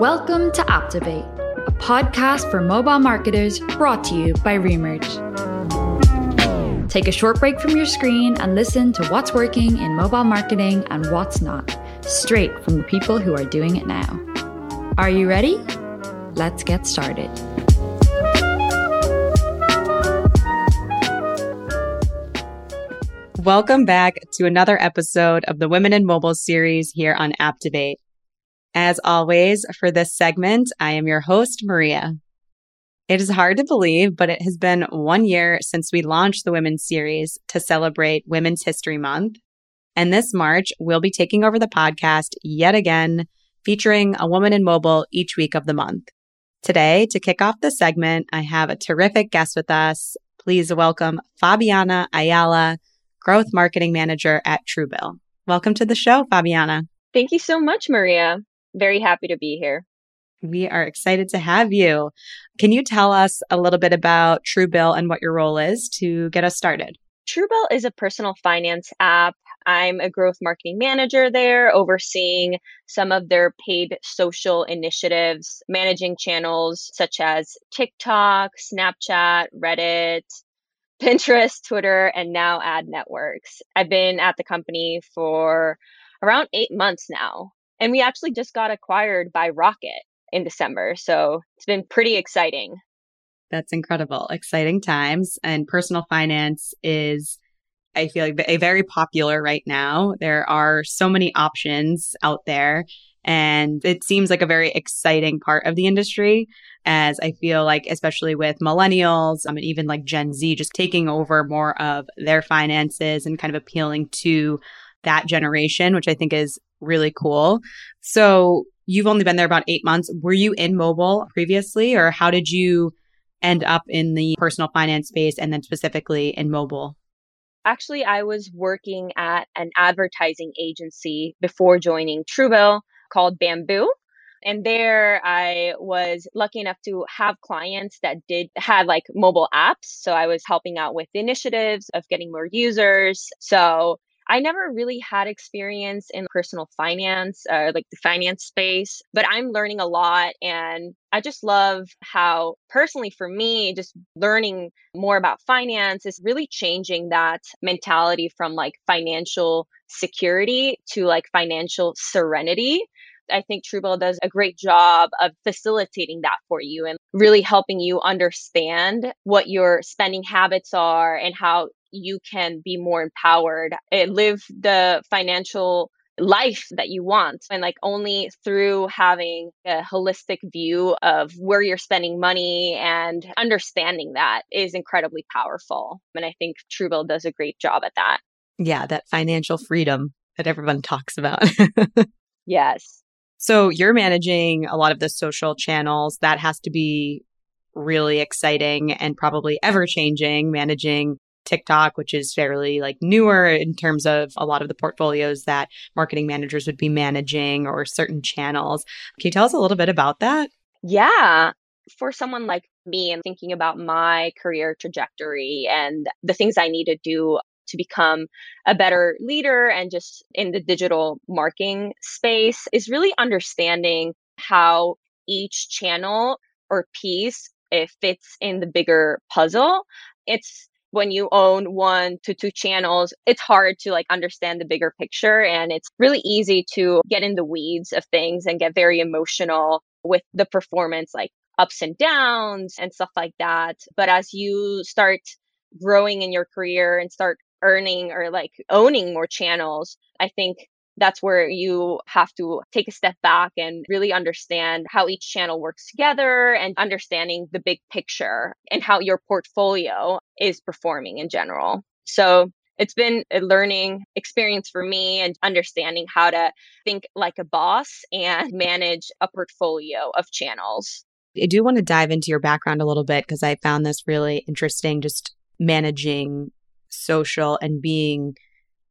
Welcome to Apptivate, a podcast for mobile marketers brought to you by Remerge. Take a short break from your screen and listen to what's working in mobile marketing and what's not, straight from the people who are doing it now. Are you ready? Let's get started. Welcome back to another episode of the Women in Mobile series here on Apptivate. As always, for this segment, I am your host, Maria. It is hard to believe, but it has been one year since we launched the Women's Series to celebrate Women's History Month. And this March, we'll be taking over the podcast yet again, featuring a woman in mobile each week of the month. Today, to kick off the segment, I have a terrific guest with us. Please welcome Fabiana Ayala, Growth Marketing Manager at Truebill. Welcome to the show, Fabiana. Thank you so much, Maria very happy to be here. We are excited to have you. Can you tell us a little bit about Truebill and what your role is to get us started? Truebill is a personal finance app. I'm a growth marketing manager there, overseeing some of their paid social initiatives, managing channels such as TikTok, Snapchat, Reddit, Pinterest, Twitter, and now ad networks. I've been at the company for around eight months now. And we actually just got acquired by Rocket in December. So it's been pretty exciting. That's incredible. Exciting times. And personal finance is, I feel like, a very popular right now. There are so many options out there. And it seems like a very exciting part of the industry as I feel like, especially with millennials, um, I mean, even like Gen Z just taking over more of their finances and kind of appealing to that generation, which I think is really cool. So you've only been there about eight months. Were you in mobile previously, or how did you end up in the personal finance space and then specifically in mobile? Actually, I was working at an advertising agency before joining Truebill called Bamboo. And there I was lucky enough to have clients that did had like mobile apps. So I was helping out with initiatives of getting more users. So I never really had experience in personal finance or uh, like the finance space, but I'm learning a lot. And I just love how, personally, for me, just learning more about finance is really changing that mentality from like financial security to like financial serenity. I think Truebill does a great job of facilitating that for you and really helping you understand what your spending habits are and how you can be more empowered and live the financial life that you want. And like only through having a holistic view of where you're spending money and understanding that is incredibly powerful. And i think truebill does a great job at that. Yeah that financial freedom that everyone talks about. Yes. So you're managing a lot of the social channels. That has to be really exciting and probably ever changing managing TikTok, which is fairly like newer in terms of a lot of the portfolios that marketing managers would be managing or certain channels. Can you tell us a little bit about that? Yeah. For someone like me and thinking about my career trajectory and the things I need to do to become a better leader and just in the digital marketing space is really understanding how each channel or piece it fits in the bigger puzzle. It's when you own one to two channels, it's hard to like understand the bigger picture. And it's really easy to get in the weeds of things and get very emotional with the performance, like ups and downs and stuff like that. But as you start growing in your career and start earning or like owning more channels, I think that's where you have to take a step back and really understand how each channel works together and understanding the big picture and how your portfolio is performing in general. So it's been a learning experience for me and understanding how to think like a boss and manage a portfolio of channels. I do want to dive into your background a little bit because I found this really interesting just managing social and being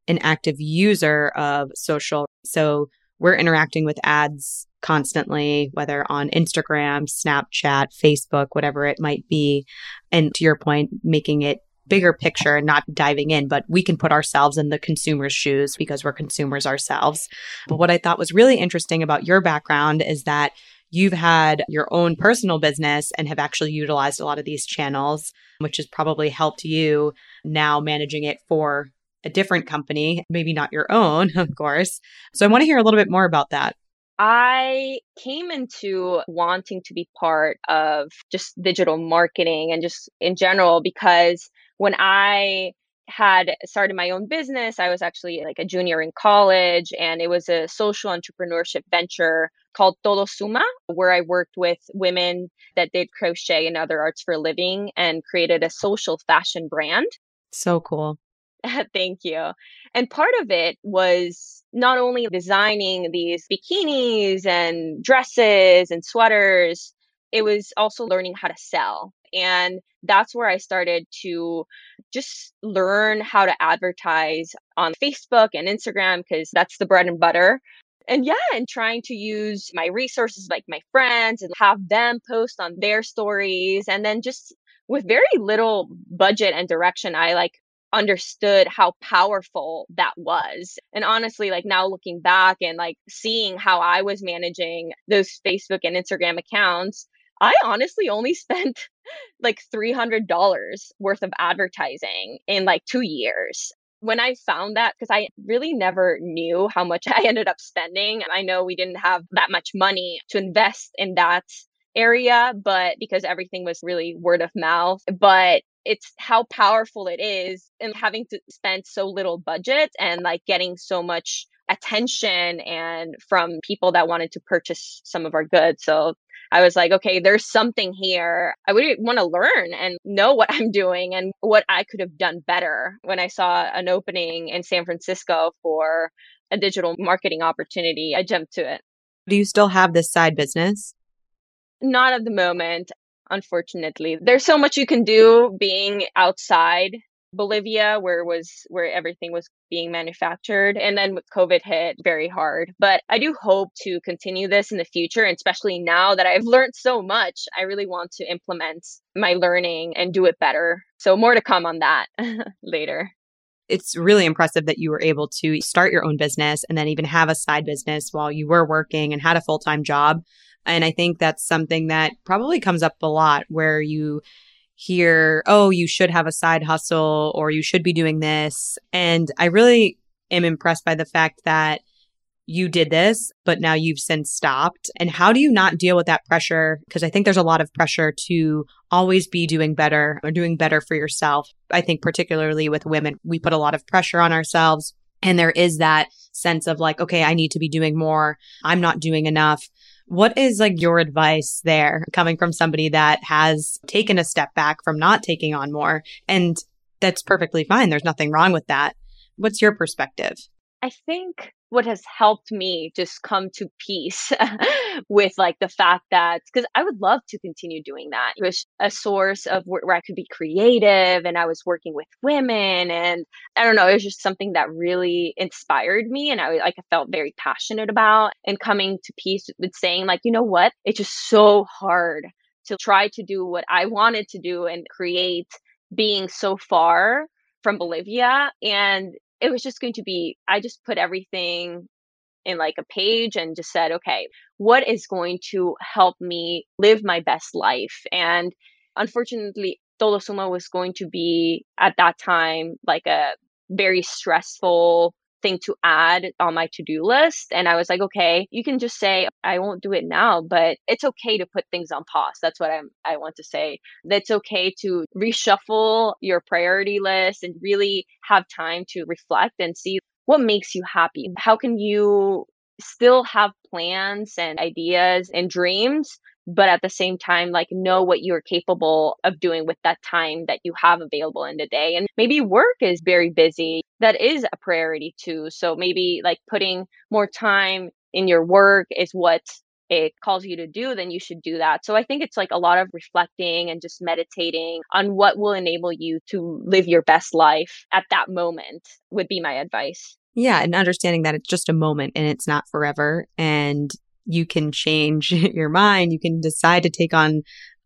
an active user of social. So we're interacting with ads constantly, whether on Instagram, Snapchat, Facebook, whatever it might be. And to your point, making it bigger picture and not diving in, but we can put ourselves in the consumer's shoes because we're consumers ourselves. But what I thought was really interesting about your background is that you've had your own personal business and have actually utilized a lot of these channels, which has probably helped you now managing it for a different company, maybe not your own, of course. So I want to hear a little bit more about that. I came into wanting to be part of just digital marketing and just in general because when I had started my own business, I was actually like a junior in college and it was a social entrepreneurship venture called Todo Suma, where I worked with women that did crochet and other arts for a living and created a social fashion brand. So cool. Thank you. And part of it was not only designing these bikinis and dresses and sweaters, it was also learning how to sell. And that's where I started to just learn how to advertise on Facebook and Instagram because that's the bread and butter. And yeah, and trying to use my resources like my friends and have them post on their stories. And then just with very little budget and direction, I like understood how powerful that was. And honestly, like now looking back and like seeing how I was managing those Facebook and Instagram accounts, I honestly only spent like $300 worth of advertising in like two years. When I found that, because I really never knew how much I ended up spending, I know we didn't have that much money to invest in that area, but because everything was really word of mouth. But it's how powerful it is and having to spend so little budget and like getting so much attention and from people that wanted to purchase some of our goods. So I was like, okay, there's something here. I would want to learn and know what I'm doing and what I could have done better. When I saw an opening in San Francisco for a digital marketing opportunity, I jumped to it. Do you still have this side business? Not at the moment unfortunately. There's so much you can do being outside Bolivia where was where everything was being manufactured and then covid hit very hard. But i do hope to continue this in the future and especially now that i've learned so much i really want to implement my learning and do it better. So more to come on that later. It's really impressive that you were able to start your own business and then even have a side business while you were working and had a full-time job and I think that's something that probably comes up a lot where you hear, oh, you should have a side hustle or you should be doing this. And I really am impressed by the fact that you did this, but now you've since stopped. And how do you not deal with that pressure? Because I think there's a lot of pressure to always be doing better or doing better for yourself. I think, particularly with women, we put a lot of pressure on ourselves. And there is that sense of like, okay, I need to be doing more. I'm not doing enough. What is like your advice there coming from somebody that has taken a step back from not taking on more? And that's perfectly fine. There's nothing wrong with that. What's your perspective? I think what has helped me just come to peace with like the fact that because I would love to continue doing that. It was a source of where, where, I could be creative and I was working with women and I don't know, it was just something that really inspired me and I like I felt very passionate about and coming to peace with saying like, you know what? It's just so hard to try to do what I wanted to do and create being so far from Bolivia and it was just going to be, I just put everything in like a page and just said, okay, what is going to help me live my best life? And unfortunately, Todo Suma was going to be at that time like a very stressful thing to add on my to-do list and i was like okay you can just say i won't do it now but it's okay to put things on pause that's what i'm i want to say. That's okay to reshuffle your priority list and really have time to reflect and see what makes you happy. How can you still have plans and ideas and dreams but at the same time like know what you're capable of doing with that time that you have available in the day and maybe work is very busy that is a priority too so maybe like putting more time in your work is what it calls you to do, then you should do that. So I think it's like a lot of reflecting and just meditating on what will enable you to live your best life at that moment would be my advice. Yeah, and understanding that it's just a moment and it's not forever. And you can change your mind. You can decide to take on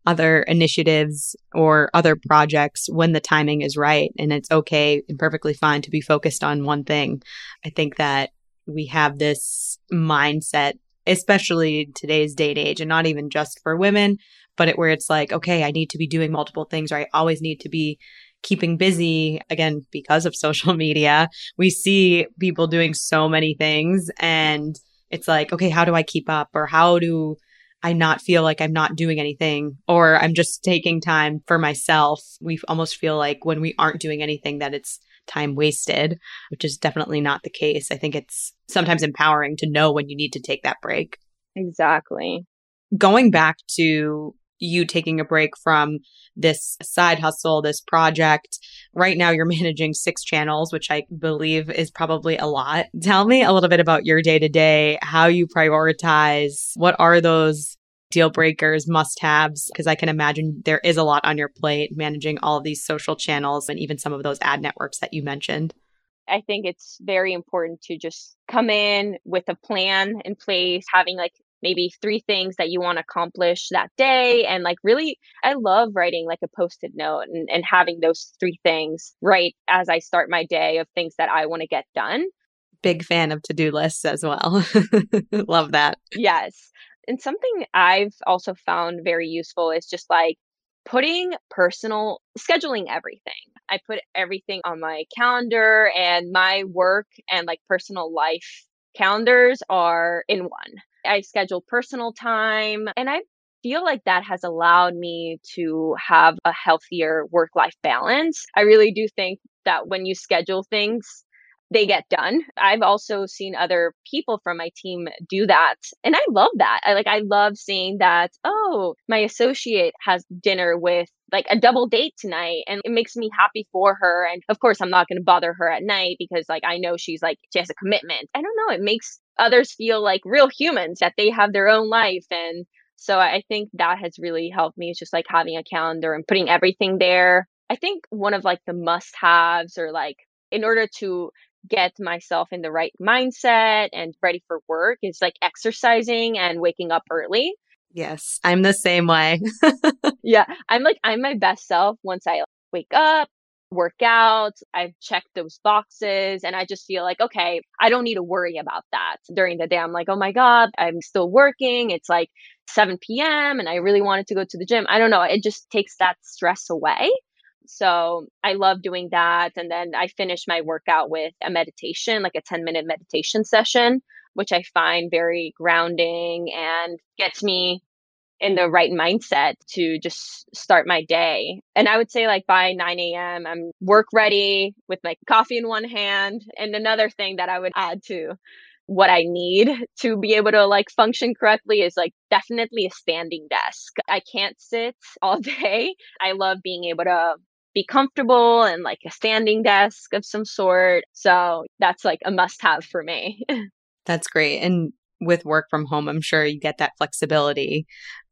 other initiatives or other projects when the timing is right. And it's okay and perfectly fine to be focused on one thing. I think that we have this mindset especially today's date age and not even just for women, but it, where it's like, okay, I need to be doing multiple things or I always need to be keeping busy again because of social media. We see people doing so many things and it's like, okay, how do I keep up or how do I not feel like I'm not doing anything or I'm just taking time for myself? We almost feel like when we aren't doing anything that it's time wasted, which is definitely not the case. I think it's sometimes empowering to know when you need to take that break. Exactly. Going back to you taking a break from this side hustle, this project. Right now, you're managing six channels, which I believe is probably a lot. Tell me a little bit about your day to day, how you prioritize. What are those deal breakers, must haves? Because I can imagine there is a lot on your plate managing all of these social channels and even some of those ad networks that you mentioned. I think it's very important to just come in with a plan in place, having like maybe three things that you want to accomplish that day. And like, really, I love writing like a post it note and, and having those three things right as I start my day of things that I want to get done. Big fan of to do lists as well. love that. Yes. And something I've also found very useful is just like putting personal scheduling everything. I put everything on my calendar and my work and like personal life calendars are in one. I schedule personal time and I feel like that has allowed me to have a healthier work life balance. I really do think that when you schedule things, they get done. I've also seen other people from my team do that. And I love that. I like I love seeing that, oh, my associate has dinner with like a double date tonight and it makes me happy for her and of course i'm not going to bother her at night because like i know she's like she has a commitment. I don't know it makes others feel like real humans that they have their own life and so i think that has really helped me it's just like having a calendar and putting everything there. I think one of like the must haves or like in order to get myself in the right mindset and ready for work is like exercising and waking up early yes i'm the same way yeah i'm like i'm my best self once i wake up work out. I've checked those boxes and I just feel like, okay, I don't need to worry about that during the day. I'm like, oh my God, I'm still working. It's like 7 p.m. and I really wanted to go to the gym. I don't know. It just takes that stress away. So I love doing that. And then I finish my workout with a meditation, like a 10 minute meditation session, which I find very grounding and gets me in the right mindset to just start my day. And I would say, like, by 9 a.m., I'm work ready with my coffee in one hand. And another thing that I would add to what I need to be able to like function correctly is like definitely a standing desk. I can't sit all day. I love being able to be comfortable and like a standing desk of some sort. So that's like a must have for me. That's great. And with work from home, I'm sure you get that flexibility.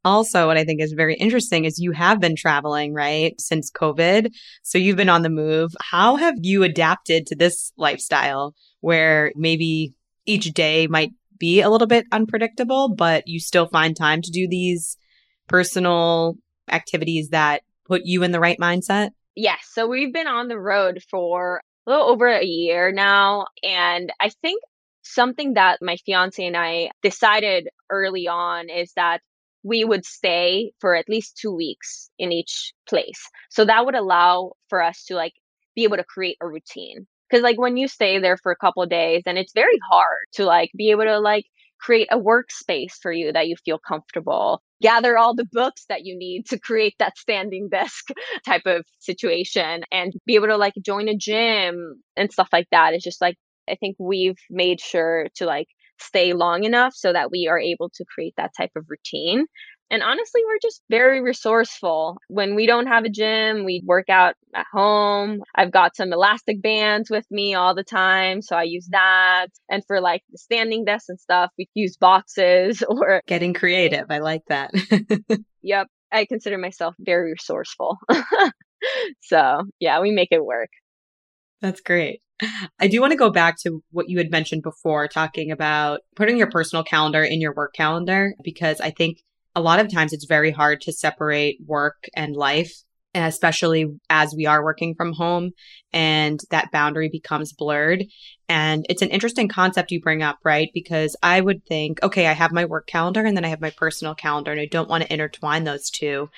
Also, what I think is very interesting is you have been traveling, right, since COVID. So you've been on the move. How have you adapted to this lifestyle where maybe each day might be a little bit unpredictable, but you still find time to do these personal activities that put you in the right mindset? Yes. So we've been on the road for a little over a year now. And I think something that my fiance and I decided early on is that we would stay for at least two weeks in each place. So that would allow for us to like be able to create a routine. Cause like when you stay there for a couple days and it's very hard to like be able to like create a workspace for you that you feel comfortable, gather all the books that you need to create that standing desk type of situation and be able to like join a gym and stuff like that. It's just like, I think we've made sure to like stay long enough so that we are able to create that type of routine. And honestly, we're just very resourceful. When we don't have a gym, we work out at home. I've got some elastic bands with me all the time. So I use that. And for like the standing desks and stuff, we use boxes or getting creative. I like that. yep. I consider myself very resourceful. so yeah, we make it work. That's great. I do want to go back to what you had mentioned before, talking about putting your personal calendar in your work calendar, because I think a lot of times it's very hard to separate work and life. especially as we are working from home and that boundary becomes blurred. And it's an interesting concept you bring up, right? Because I would think, okay, I have my work calendar and then I have my personal calendar and I don't want to intertwine those two.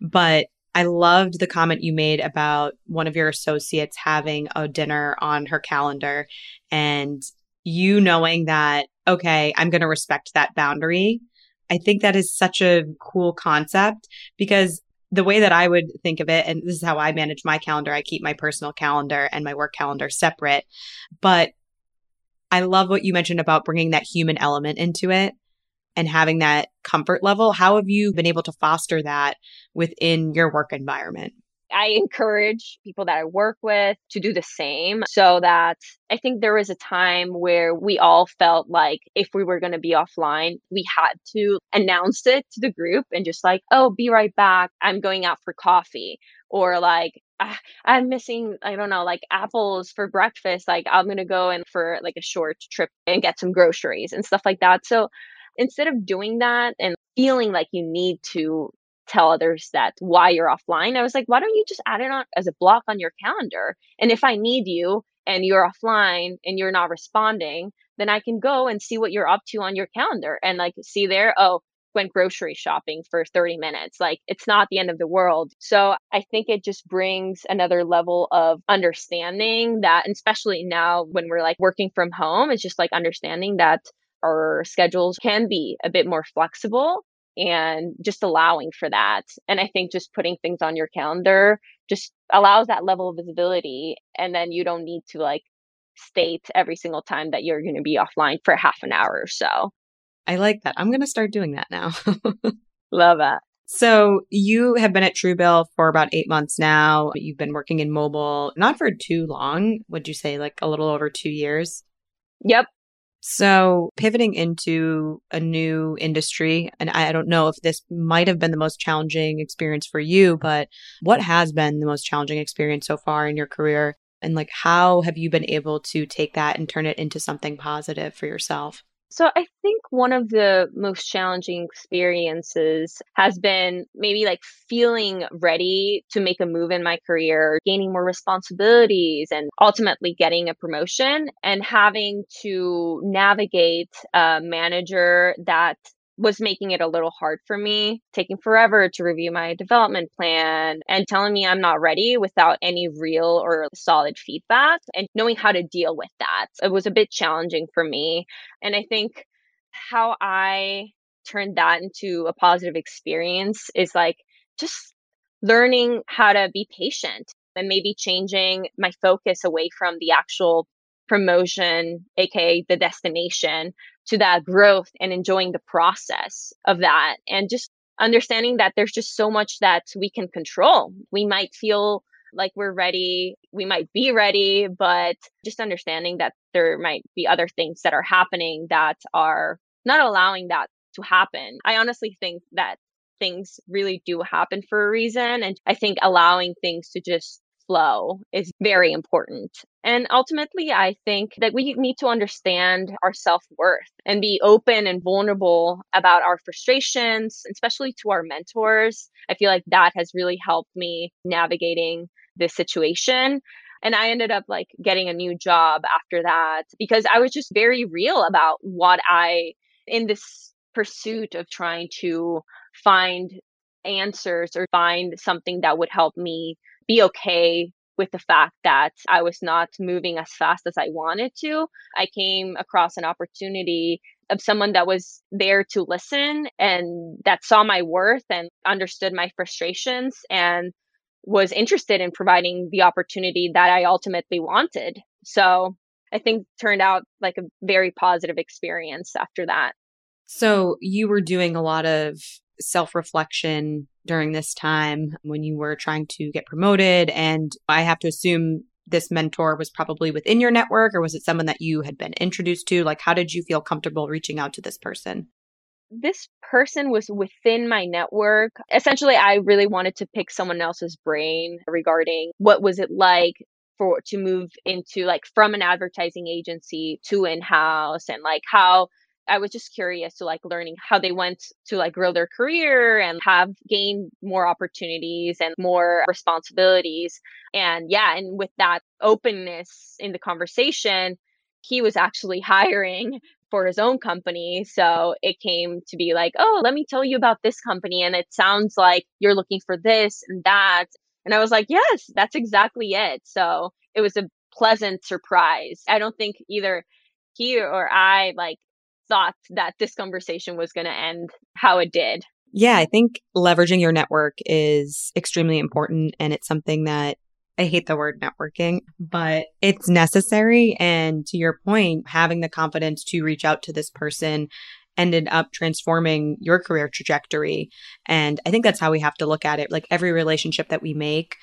But I loved the comment you made about one of your associates having a dinner on her calendar and you knowing that, okay, I'm going to respect that boundary. I think that is such a cool concept because the way that I would think of it, and this is how I manage my calendar, I keep my personal calendar and my work calendar separate. But I love what you mentioned about bringing that human element into it and having that comfort level. How have you been able to foster that within your work environment? I encourage people that I work with to do the same so that I think there was a time where we all felt like if we were going to be offline, we had to announce it to the group and just like, oh, be right back. I'm going out for coffee. Or like, ah, I'm missing, I don't know, like apples for breakfast. Like, I'm going to go in for like a short trip and get some groceries and stuff like that. So instead of doing that and feeling like you need to tell others that why you're offline. I was like, why don't you just add it on as a block on your calendar? And if I need you and you're offline and you're not responding, then I can go and see what you're up to on your calendar and like see there, oh, went grocery shopping for 30 minutes. Like it's not the end of the world. So I think it just brings another level of understanding that, especially now when we're like working from home, it's just like understanding that our schedules can be a bit more flexible and just allowing for that. And I think just putting things on your calendar just allows that level of visibility. And then you don't need to like state every single time that you're going to be offline for half an hour or so. I like that. I'm going to start doing that now. Love it. So you have been at Truebill for about eight months now. You've been working in mobile, not for too long. Would you say like a little over two years? Yep. So, pivoting into a new industry, and I don't know if this might have been the most challenging experience for you, but what has been the most challenging experience so far in your career? And like, how have you been able to take that and turn it into something positive for yourself? So I think one of the most challenging experiences has been maybe like feeling ready to make a move in my career, gaining more responsibilities and ultimately getting a promotion and having to navigate a manager that was making it a little hard for me, taking forever to review my development plan and telling me I'm not ready without any real or solid feedback and knowing how to deal with that. It was a bit challenging for me. And I think how I turned that into a positive experience is like just learning how to be patient and maybe changing my focus away from the actual promotion, aka the destination, to that growth and enjoying the process of that and just understanding that there's just so much that we can control. We might feel like we're ready, we might be ready, but just understanding that there might be other things that are happening that are not allowing that to happen. I honestly think that things really do happen for a reason. And I think allowing things to just flow is very important. And ultimately, I think that we need to understand our self worth and be open and vulnerable about our frustrations, especially to our mentors. I feel like that has really helped me navigating this situation. And I ended up like getting a new job after that because I was just very real about what I, in this pursuit of trying to find answers or find something that would help me be okay with the fact that I was not moving as fast as I wanted to. I came across an opportunity of someone that was there to listen and that saw my worth and understood my frustrations and was interested in providing the opportunity that I ultimately wanted. So I think turned out like a very positive experience after that. So you were doing a lot of self reflection during this time when you were trying to get promoted? And I have to assume this mentor was probably within your network or was it someone that you had been introduced to? Like, how did you feel comfortable reaching out to this person? This person was within my network. Essentially, I really wanted to pick someone else's brain regarding what was it like for to move into like from an advertising agency to in-house and like how I was just curious to like learning how they went to like grow their career and have gained more opportunities and more responsibilities. And yeah, and with that openness in the conversation, he was actually hiring for his own company. So it came to be like, oh, let me tell you about this company. And it sounds like you're looking for this and that. And I was like, yes, that's exactly it. So it was a pleasant surprise. I don't think either he or I like thought that this conversation was going to end how it did. Yeah, I think leveraging your network is extremely important. And it's something that I hate the word networking, but it's necessary. And to your point, having the confidence to reach out to this person ended up transforming your career trajectory. And I think that's how we have to look at it. Like every relationship that we make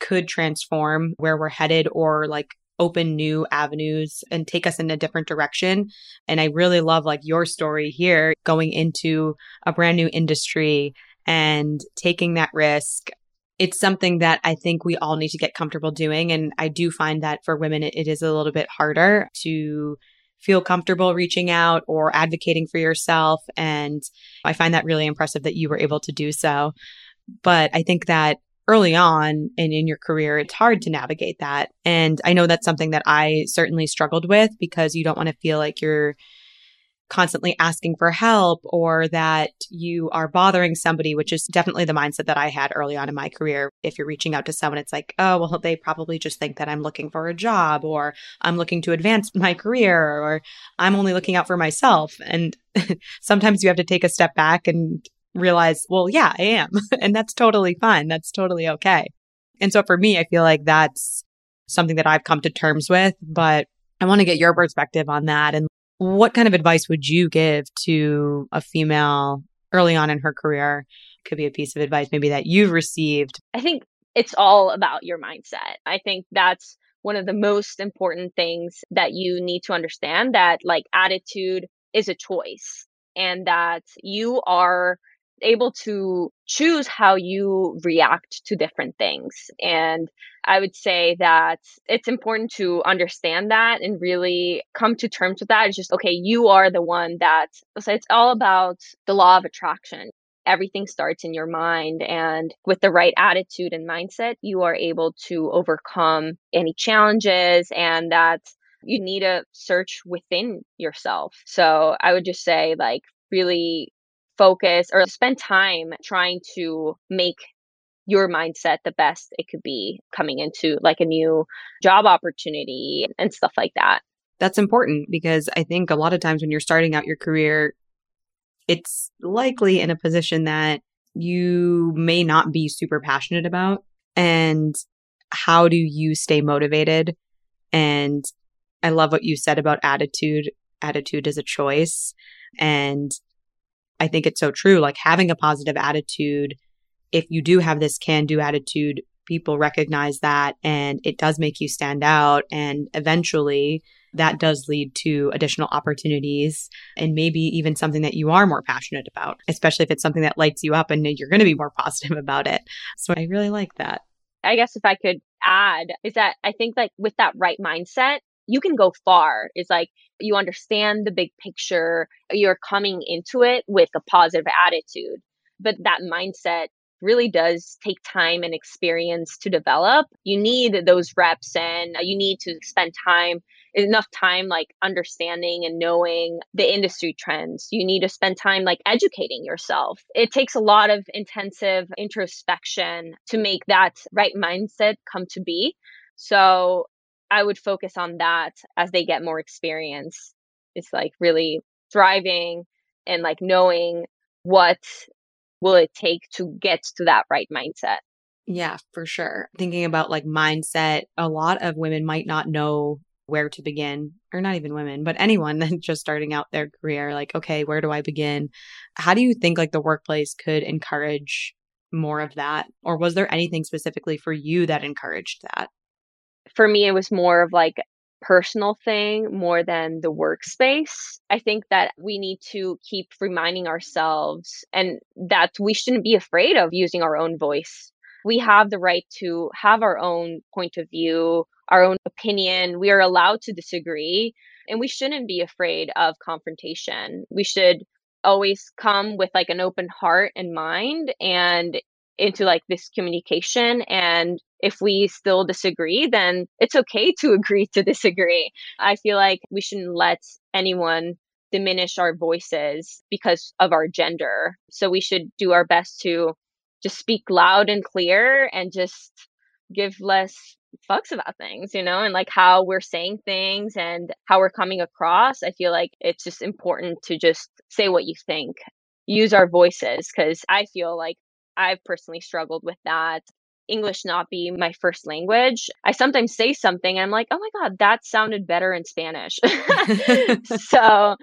could transform where we're headed or like open new avenues and take us in a different direction. And I really love like your story here going into a brand new industry and taking that risk it's something that I think we all need to get comfortable doing. And I do find that for women, it, it is a little bit harder to feel comfortable reaching out or advocating for yourself. And I find that really impressive that you were able to do so. But I think that early on and in your career, it's hard to navigate that. And I know that's something that I certainly struggled with because you don't want to feel like you're constantly asking for help or that you are bothering somebody, which is definitely the mindset that I had early on in my career. If you're reaching out to someone, it's like, oh, well, they probably just think that I'm looking for a job or I'm looking to advance my career or I'm only looking out for myself. And sometimes you have to take a step back and realize, well, yeah, I am. and that's totally fine. That's totally okay. And so for me, I feel like that's something that I've come to terms with, but I want to get your perspective on that and what kind of advice would you give to a female early on in her career? Could be a piece of advice maybe that you've received. I think it's all about your mindset. I think that's one of the most important things that you need to understand that like attitude is a choice and that you are able to choose how you react to different things. And I would say that it's important to understand that and really come to terms with that. It's just, okay, you are the one that, so it's all about the law of attraction. Everything starts in your mind. And with the right attitude and mindset, you are able to overcome any challenges and that you need to search within yourself. So I would just say, like, really focus or spend time trying to make your mindset the best it could be coming into like a new job opportunity and stuff like that. That's important because I think a lot of times when you're starting out your career, it's likely in a position that you may not be super passionate about. And how do you stay motivated? And I love what you said about attitude. Attitude is a choice. And I think it's so true. Like having a positive attitude, if you do have this can do attitude, people recognize that and it does make you stand out. And eventually that does lead to additional opportunities and maybe even something that you are more passionate about, especially if it's something that lights you up and you're going to be more positive about it. So I really like that. I guess if I could add is that I think like with that right mindset, you can go far. It's like you understand the big picture, you're coming into it with a positive attitude. But that mindset really does take time and experience to develop. You need those reps and you need to spend time enough time like understanding and knowing the industry trends. You need to spend time like educating yourself. It takes a lot of intensive introspection to make that right mindset come to be. So I would focus on that as they get more experience. It's like really thriving and like knowing what will it take to get to that right mindset. Yeah, for sure. Thinking about like mindset, a lot of women might not know where to begin, or not even women, but anyone that's just starting out their career. Like, okay, where do I begin? How do you think like the workplace could encourage more of that? Or was there anything specifically for you that encouraged that? For me, it was more of like personal thing more than the workspace. I think that we need to keep reminding ourselves and that we shouldn't be afraid of using our own voice. We have the right to have our own point of view, our own opinion. We are allowed to disagree. And we shouldn't be afraid of confrontation. We should always come with like an open heart and mind and into like this communication and if we still disagree then it's okay to agree to disagree i feel like we shouldn't let anyone diminish our voices because of our gender so we should do our best to just speak loud and clear and just give less fucks about things, you know, and like how we're saying things and how we're coming across. I feel like it's just important to just say what you think, use our voices, because I feel like I've personally struggled with that. English not be my first language. I sometimes say something and I'm like, oh my God, that sounded better in Spanish. so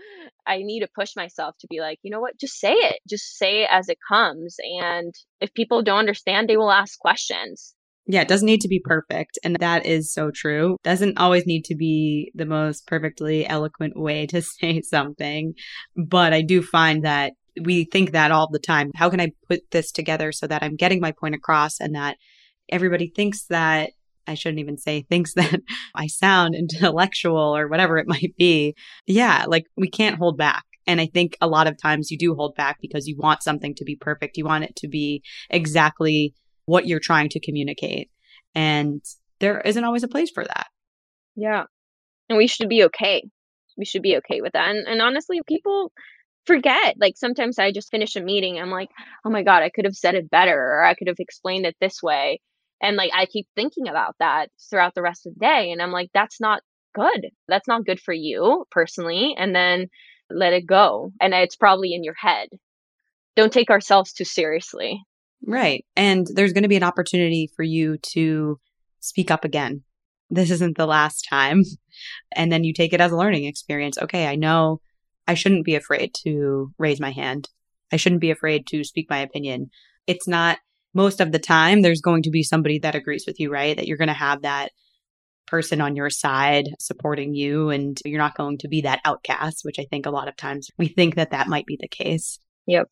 I need to push myself to be like, you know what, just say it. Just say it as it comes. And if people don't understand, they will ask questions. Yeah, it doesn't need to be perfect. And that is so true. Doesn't always need to be the most perfectly eloquent way to say something. But I do find that we think that all the time. How can I put this together so that I'm getting my point across and that everybody thinks that I shouldn't even say thinks that I sound intellectual or whatever it might be. Yeah, like we can't hold back. And I think a lot of times you do hold back because you want something to be perfect. You want it to be exactly what you're trying to communicate. And there isn't always a place for that. Yeah. And we should be okay. We should be okay with that. And, and honestly, people forget. Like sometimes I just finish a meeting. I'm like, oh my God, I could have said it better or I could have explained it this way. And like I keep thinking about that throughout the rest of the day. And I'm like, that's not good. That's not good for you personally. And then let it go. And it's probably in your head. Don't take ourselves too seriously. Right. And there's going to be an opportunity for you to speak up again. This isn't the last time. And then you take it as a learning experience. Okay, I know I shouldn't be afraid to raise my hand. I shouldn't be afraid to speak my opinion. It's not most of the time there's going to be somebody that agrees with you, right? That you're going to have that person on your side supporting you and you're not going to be that outcast, which I think a lot of times we think that that might be the case. Yep.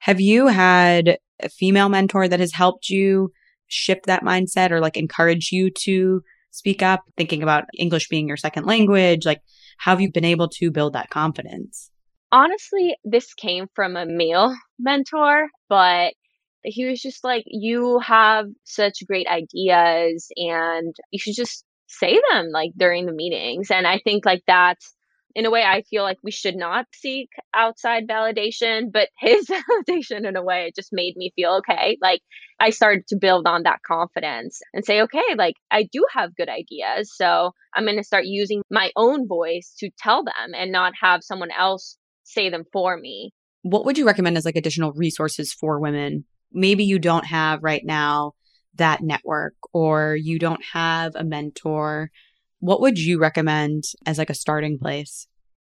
Have you had a female mentor that has helped you shift that mindset or like encourage you to speak up, thinking about English being your second language? Like, how have you been able to build that confidence? Honestly, this came from a male mentor, but he was just like, You have such great ideas and you should just say them like during the meetings. And I think like that's in a way i feel like we should not seek outside validation but his validation in a way it just made me feel okay. Like i started to build on that confidence and say okay like i do have good ideas so i'm going to start using my own voice to tell them and not have someone else say them for me. What would you recommend as like additional resources for women maybe you don't have right now that network or you don't have a mentor what would you recommend as like a starting place?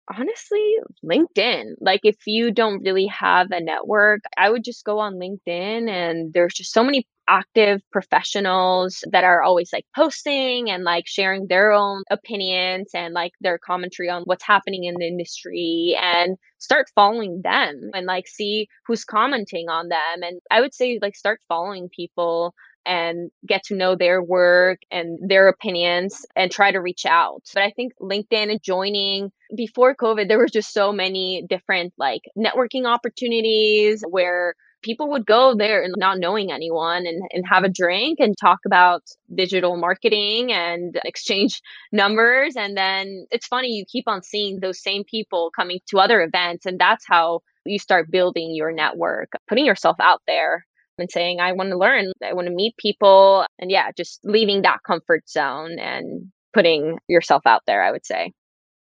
Honestly, LinkedIn. Like if you don't really have a network, I would just go on LinkedIn and there's just so many active professionals that are always like posting and like sharing their own opinions and like their commentary on what's happening in the industry and start following them and like see who's commenting on them and I would say like start following people and get to know their work and their opinions and try to reach out. But I think LinkedIn and joining before COVID, there were just so many different like networking opportunities where people would go there and not knowing anyone and, and have a drink and talk about digital marketing and exchange numbers. And then it's funny, you keep on seeing those same people coming to other events. And that's how you start building your network, putting yourself out there and saying, I want to learn, I want to meet people. And yeah, just leaving that comfort zone and putting yourself out there, I would say.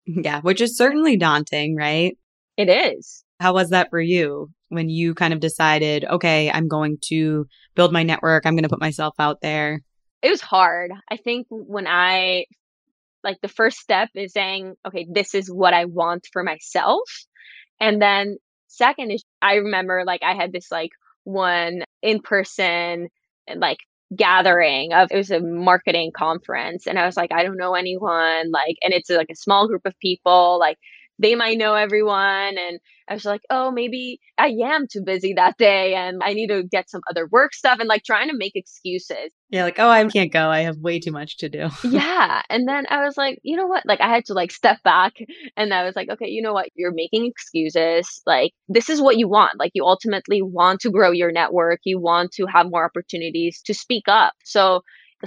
Yeah, which is certainly daunting, right? It is. How was that for you when you kind of decided, okay, I'm going to build my network, I'm going to put myself out there? It was hard. I think when I, like, the first step is saying, okay, this is what I want for myself. And then second is I remember like I had this like one in person eh, like gathering of it was a marketing conference and I was like I don't know anyone like and it's like a small group of people like they might know everyone. And I was like, oh, maybe I am too busy that day and I need to get some other work stuff and like trying to make excuses. Yeah, like, oh, I can't go. I have way too much to do. yeah. And then I was like, you know what? Like, I had to like step back and I was like, okay, you know what? You're making excuses. Like, this is what you want. Like, you ultimately want to grow your network, you want to have more opportunities to speak up. So,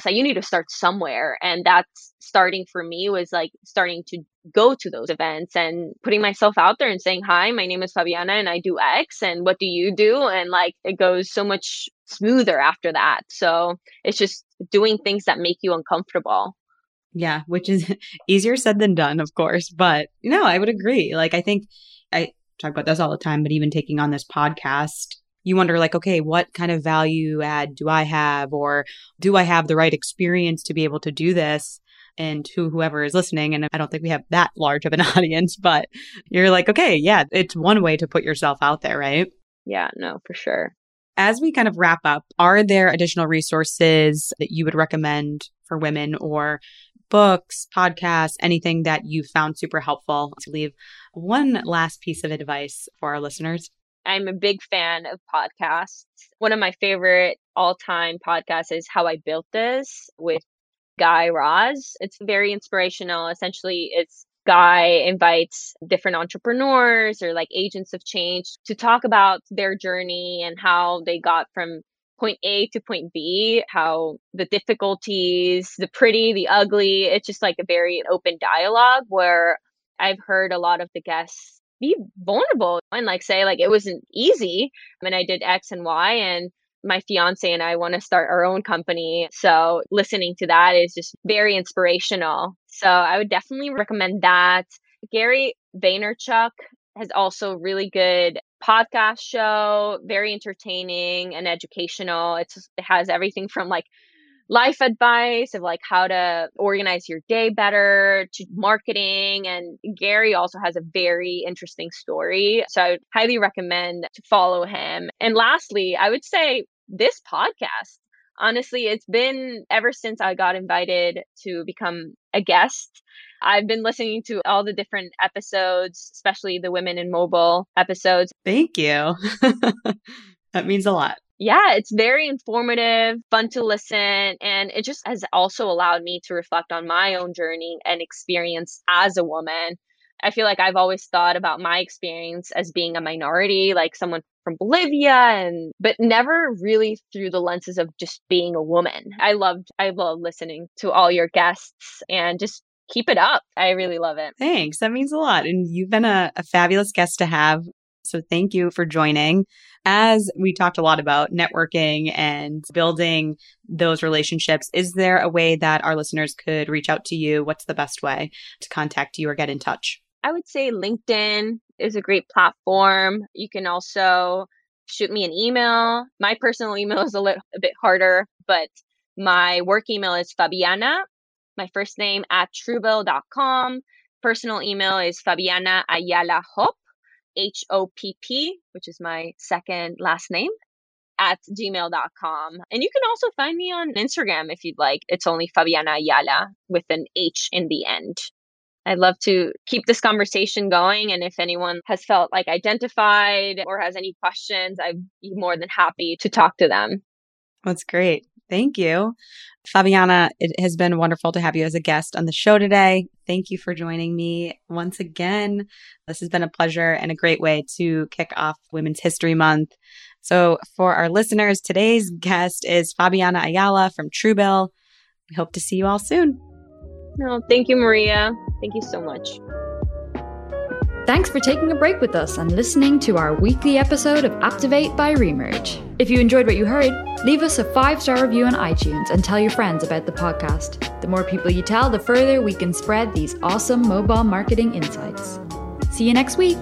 like you need to start somewhere and that's starting for me was like starting to go to those events and putting myself out there and saying hi my name is fabiana and i do x and what do you do? And like it goes so much smoother after that. So it's just doing things that make you uncomfortable. Yeah which is easier said than done of course but no i would agree. Like i think i talk about this all the time but even taking on this podcast you wonder like, okay, what kind of value add do I have? Or do I have the right experience to be able to do this? And to whoever is listening, and I don't think we have that large of an audience, but you're like, okay, yeah, it's one way to put yourself out there, right? Yeah, no, for sure. As we kind of wrap up, are there additional resources that you would recommend for women or books, podcasts, anything that you found super helpful to leave one last piece of advice for our listeners? I'm a big fan of podcasts. One of my favorite all time podcasts is How I Built This with Guy Raz. It's very inspirational. Essentially, it's Guy invites different entrepreneurs or like agents of change to talk about their journey and how they got from point A to point B, how the difficulties, the pretty, the ugly, it's just like a very open dialogue where I've heard a lot of the guests be vulnerable and like say like it wasn't easy I mean, I did X and Y and my fiance and I want to start our own company. So listening to that is just very inspirational. So I would definitely recommend that. Gary Vaynerchuk has also really good podcast show, very entertaining and educational. It's it has everything from like life advice of like how to organize your day better to marketing. And Gary also has a very interesting story. So I would highly recommend to follow him. And lastly, I would say this podcast. Honestly, it's been ever since I got invited to become a guest. I've been listening to all the different episodes, especially the Women in Mobile episodes. Thank you. that means a lot yeah, it's very informative, fun to listen, and it just has also allowed me to reflect on my own journey and experience as a woman. I feel like I've always thought about my experience as being a minority, like someone from Bolivia and but never really through the lenses of just being a woman. I loved I love listening to all your guests and just keep it up. I really love it. Thanks. That means a lot. And you've been a, a fabulous guest to have. So thank you for joining. As we talked a lot about networking and building those relationships, is there a way that our listeners could reach out to you? What's the best way to contact you or get in touch? I would say LinkedIn is a great platform. You can also shoot me an email. My personal email is a little a bit harder, but my work email is Fabiana, my first name at truebill.com. Personal email is Fabiana Ayala Hopp H O P P, which is my second last name, at gmail.com. And you can also find me on Instagram if you'd like. It's only Fabiana Ayala with an H in the end. I'd love to keep this conversation going. And if anyone has felt like identified or has any questions, I'd be more than happy to talk to them. That's great. Thank you. Fabiana, it has been wonderful to have you as a guest on the show today. Thank you for joining me once again. This has been a pleasure and a great way to kick off Women's History Month. So, for our listeners, today's guest is Fabiana Ayala from Truebill. We hope to see you all soon. No, thank you, Maria. Thank you so much. Thanks for taking a break with us and listening to our weekly episode of Apptivate by Remerge. If you enjoyed what you heard, leave us a five star review on iTunes and tell your friends about the podcast. The more people you tell, the further we can spread these awesome mobile marketing insights. See you next week.